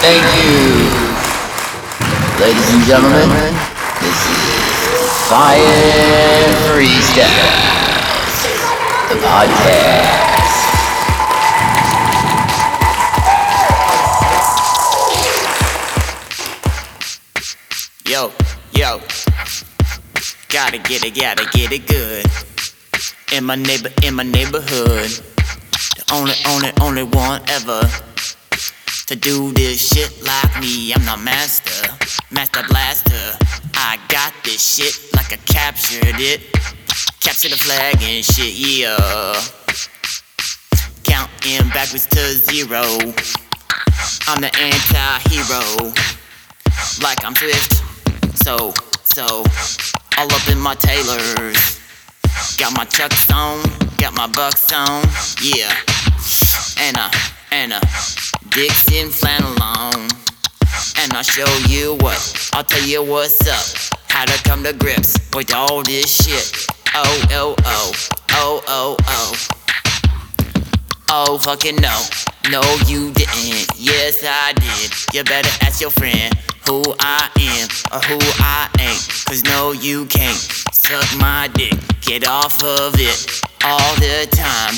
Thank you. Ladies and gentlemen, this is Fire Freestyles, the podcast. Yo, yo, gotta get it, gotta get it good. In my neighbor, in my neighborhood, the only, only, only one ever to do this shit like me. I'm not master, master blaster. I got this shit like I captured it, captured the flag and shit, yeah. Counting backwards to zero. I'm the anti-hero, like I'm Swift. So, so, all up in my tailors. Got my chucks on, got my bucks on, yeah. And a, and a Dixxon flannel on. And I'll show you what, I'll tell you what's up. How to come to grips with all this shit. Oh, oh, oh, oh, oh, oh. Oh, fucking no. No, you didn't. Yes, I did. You better ask your friend who I am or who I ain't. Cause no, you can't suck my dick. Get off of it all the time.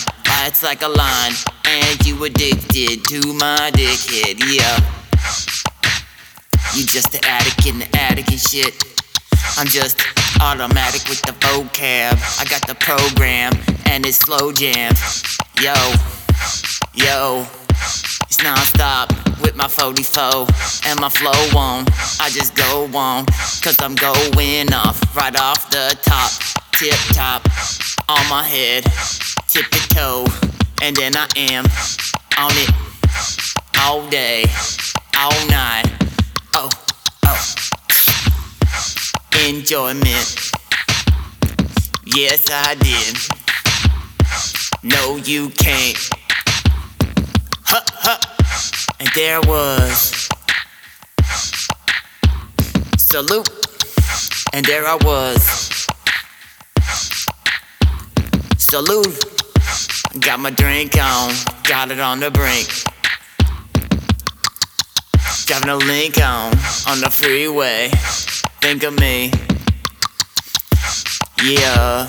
It's like a line, and you addicted to my dickhead, yeah. You just the addict in the attic and shit. I'm just automatic with the vocab. I got the program, and it's slow jam. Yo, yo. It's non-stop with my 44 and my flow on. I just go on, cause I'm going off right off the top. Tip top on my head, and then I am on it all day, all night. Oh, oh. Enjoyment. Yes, I did. No, you can't. Huh, huh. And there was salute, and there I was. Salute, got my drink on, got it on the brink. Driving a Lincoln on on the freeway. Think of me. Yeah,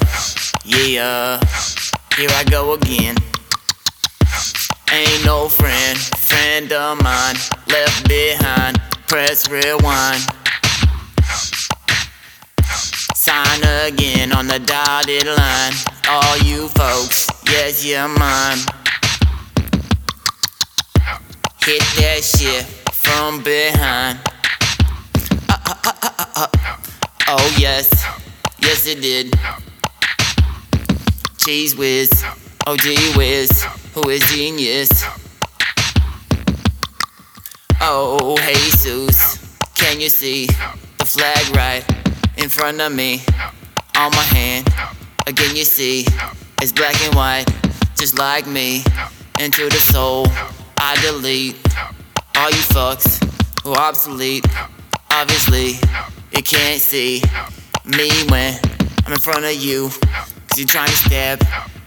yeah. Here I go again. Ain't no friend, friend of mine, left behind. Press rewind. Sign again on the dotted line. All you folks, yes, you're mine. Hit that shit from behind. Uh, uh, uh, uh, uh, uh. Oh, yes, yes, it did. Cheese whiz, oh, gee whiz who is genius. Oh, hey Jesus, can you see the flag right in front of me? On my hand, again you see, it's black and white, just like me. Into the soul, I delete all you fucks who obsolete. Obviously, you can't see me when I'm in front of you, cause you're trying to stab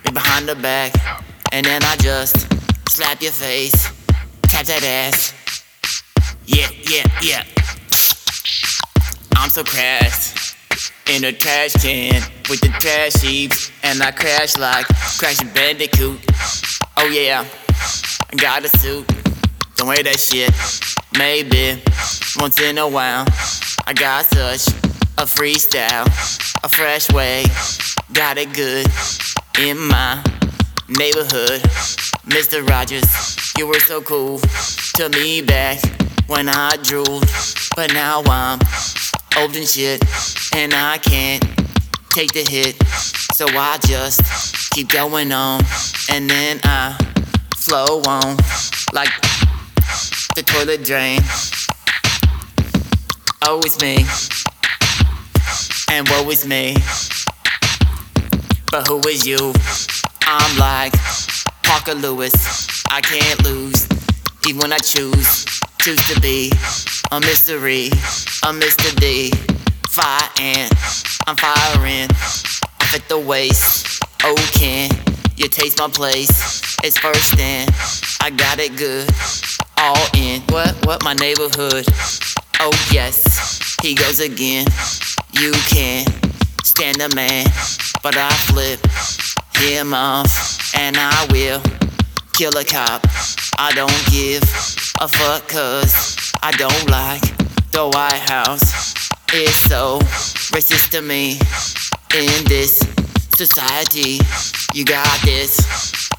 me behind the back. And then I just slap your face, tap that ass. Yeah, yeah, yeah. I'm so crashed in a trash can with the trash heaps, and I crash like Crash Bandicoot. Oh yeah, I got a suit. Don't wear that shit. Maybe once in a while, I got such a freestyle, a fresh way. Got it good in my neighborhood. Mr. Rogers, you were so cool to me back when I drooled. But now I'm old and shit, and I can't take the hit. So I just keep going on, and then I flow on like the toilet drain. Oh, it's me, and woe is me. But who is you? I'm like Parker Lewis. I can't lose, even when I choose. Choose to be a mystery, a Mr. D. Fire and I'm firing off at the waist. Oh, can you taste my place? It's first and I got it good. All in. What? what my neighborhood. Oh yes, he goes again. You can't stand a man, but I flip him off, and I will kill a cop. I don't give a fuck, cause I don't like the White House. It's so racist to me in this society. You got this,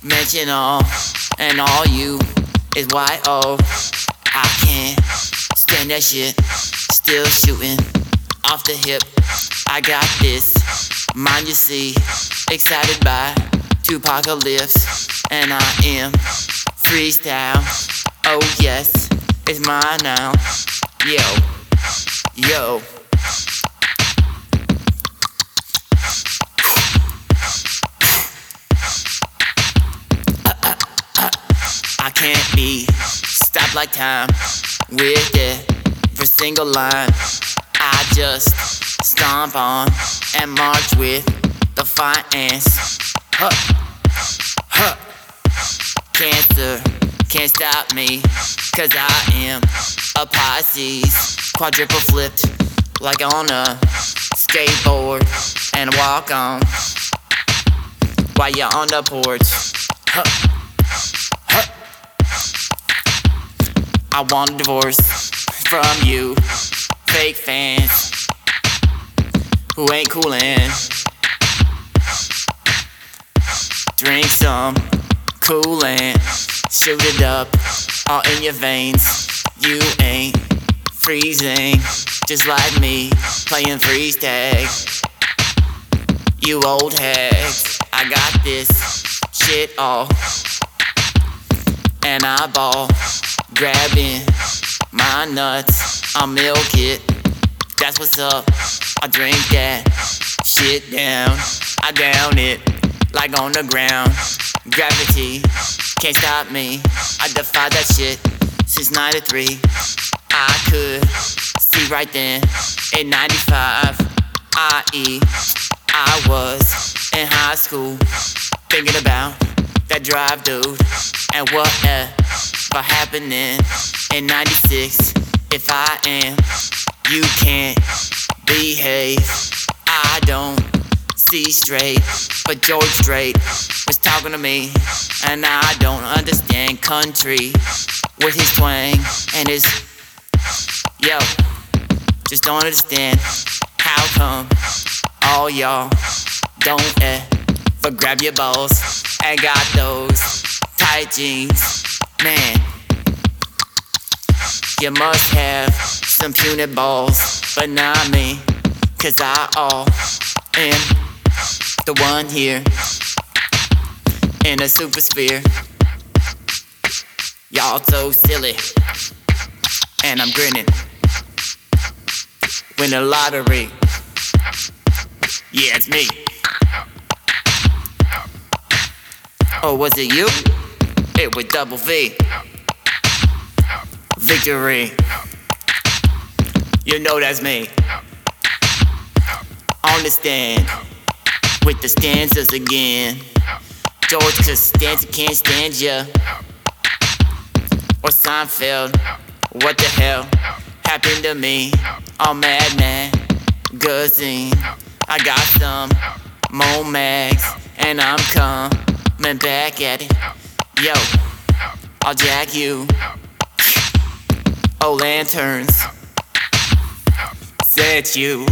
mention all, and all you is. Oh, I can't stand that shit. Still shooting off the hip. I got this, mind you see, excited by Tupacalypse, and I am freestyle. Oh yes, it's mine now. Yo, yo. Can't be stopped like time with every single line. I just stomp on and march with defiance. Huh, huh. Cancer can't stop me, cause I am a Pisces. Quadruple flipped like on a skateboard and walk on while you're on the porch. Huh. I want a divorce from you, fake fans who ain't coolin'. Drink some coolant, shoot it up all in your veins. You ain't freezing, just like me playing freeze tag. You old hags, I got this shit all, and I ball grabbing my nuts. I milk it, that's what's up. I drink that shit down, I down it like on the ground. Gravity can't stop me. I defy that shit since 93. I could see right then in 95, i.e., I was in high school thinking about that drive, dude, and whatever happening in 96. If I am, you can't behave. I don't see straight, but George Strait was talking to me, and I don't understand country with his twang and his yo. Just don't understand how come all y'all don't ever grab your balls and got those tight jeans, man. You must have some puny balls, but not me, cause I all am the one here in a super sphere. Y'all so silly, and I'm grinning. Win the lottery. Yeah, it's me. Oh, was it you? It was double V. Victory. You know that's me. On the stand with the stanzas again. George Costanza can't stand ya. Or Seinfeld. What the hell happened to me? On Mad Man, Gazine. I got some more mags, and I'm coming back at it. Yo, I'll jack you. Oh, lanterns, set you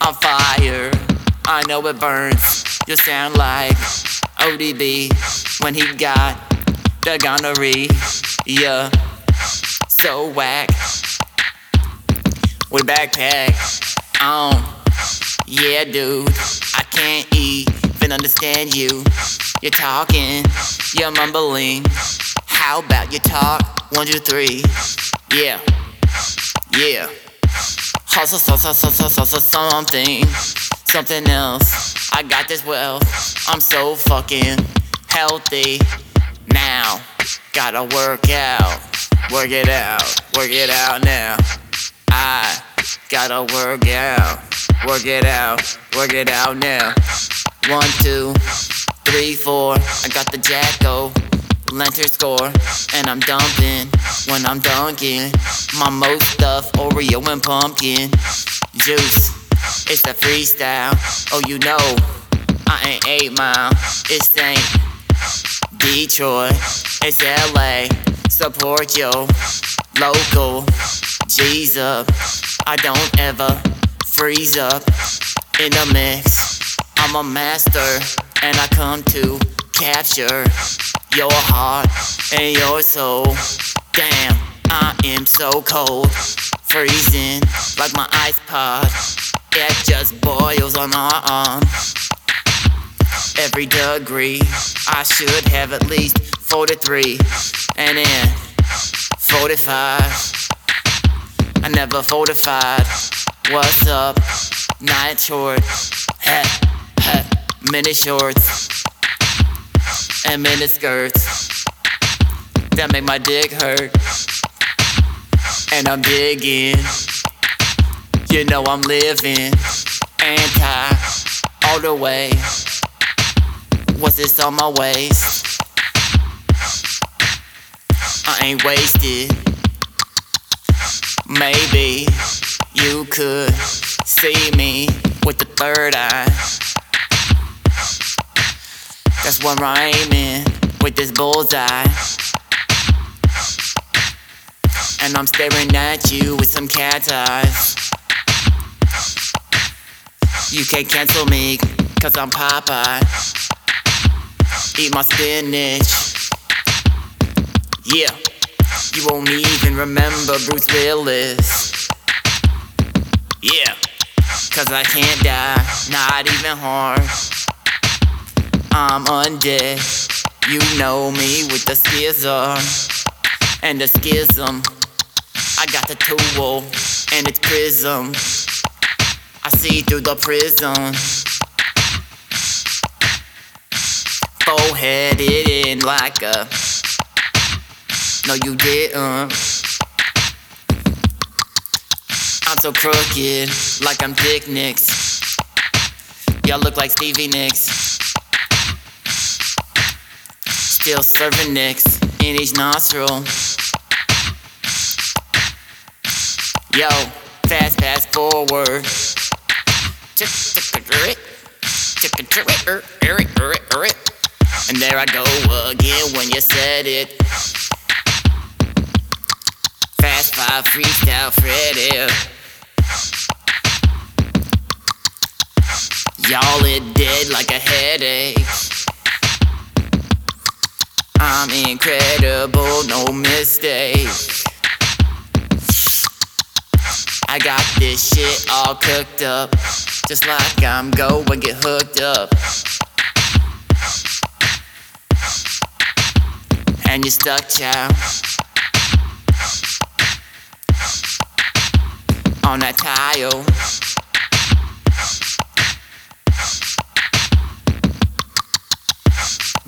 on fire. I know it burns. You sound like ODB when he got the gonorrhea. Yeah, so whack. With backpack on. Yeah, dude, I can't even understand you. You're talking, you're mumbling. How about you talk? One, two, three. Yeah, yeah. Hustle, hustle, hustle, hustle, something, something else. I got this wealth. I'm so fucking healthy now. Gotta work out, work it out, work it out now. I gotta work out, work it out, work it out now. One, two, three, four. I got the jacko lantern score, and I'm dumping when I'm dunking. My most stuff, Oreo and pumpkin juice. It's a freestyle. Oh, you know, I ain't eight mile. It's ain't Detroit. It's LA. Support your local. G's up. I don't ever freeze up in the mix. I'm a master, and I come to capture your heart and your soul. Damn, I am so cold, freezing like my ice pod. It just boils on my arm. Every degree, I should have at least 43, and then 45. I never fortified. What's up? Night short, hat, mini shorts and mini skirts that make my dick hurt. And I'm digging, you know I'm living anti all the way. What's this on my waist? I ain't wasted. Maybe you could see me with the third eye. That's what I'm aiming with this bullseye. And I'm staring at you with some cat's eyes. You can't cancel me, cause I'm Popeye. Eat my spinach. Yeah, you won't even remember Bruce Willis. Yeah, cause I can't die, not even hard. I'm undead. You know me with the scissor and the schism. I got the tool and its prism. I see through the prism. Foreheaded in like a. No, you didn't. I'm so crooked, like I'm Dick Nicks. Y'all look like Stevie Nicks. Still serving nicks in each nostril. Yo, fast pass forward. And there I go again when you said it. Fast five freestyle Freddy. Y'all it dead like a headache. I'm incredible, no mistake. I got this shit all cooked up, just like I'm going get hooked up. And you stuck, child. On that tile.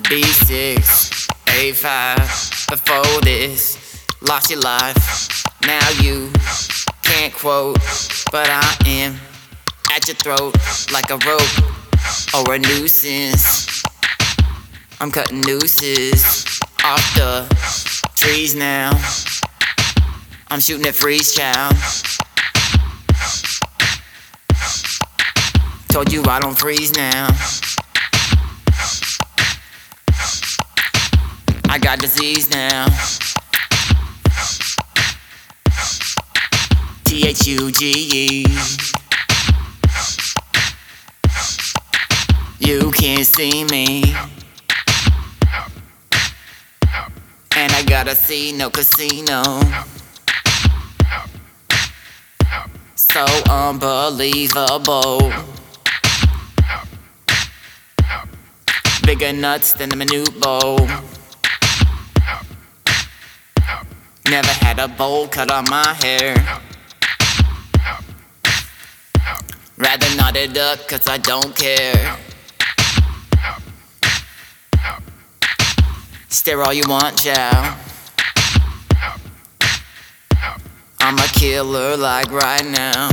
B6, A5, before this, lost your life. Now you can't quote, but I am at your throat like a rope or a nuisance. I'm cutting nooses off the trees now. I'm shooting at freeze, child. Told you I don't freeze now. I got disease now. T H U G E. You can't see me. And I gotta see no casino. So unbelievable. Bigger nuts than a minute bowl. Never had a bowl cut on my hair. Rather not it up cause I don't care. Stare all you want, chow. I'm a killer like right now.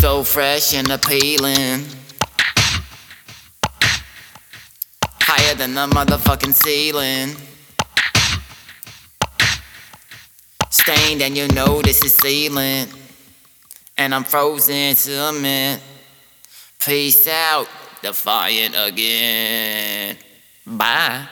So fresh and appealing. Higher than the motherfucking ceiling. Stained and you know this is sealing. And I'm frozen cement. Peace out, DFYANT again. Bye.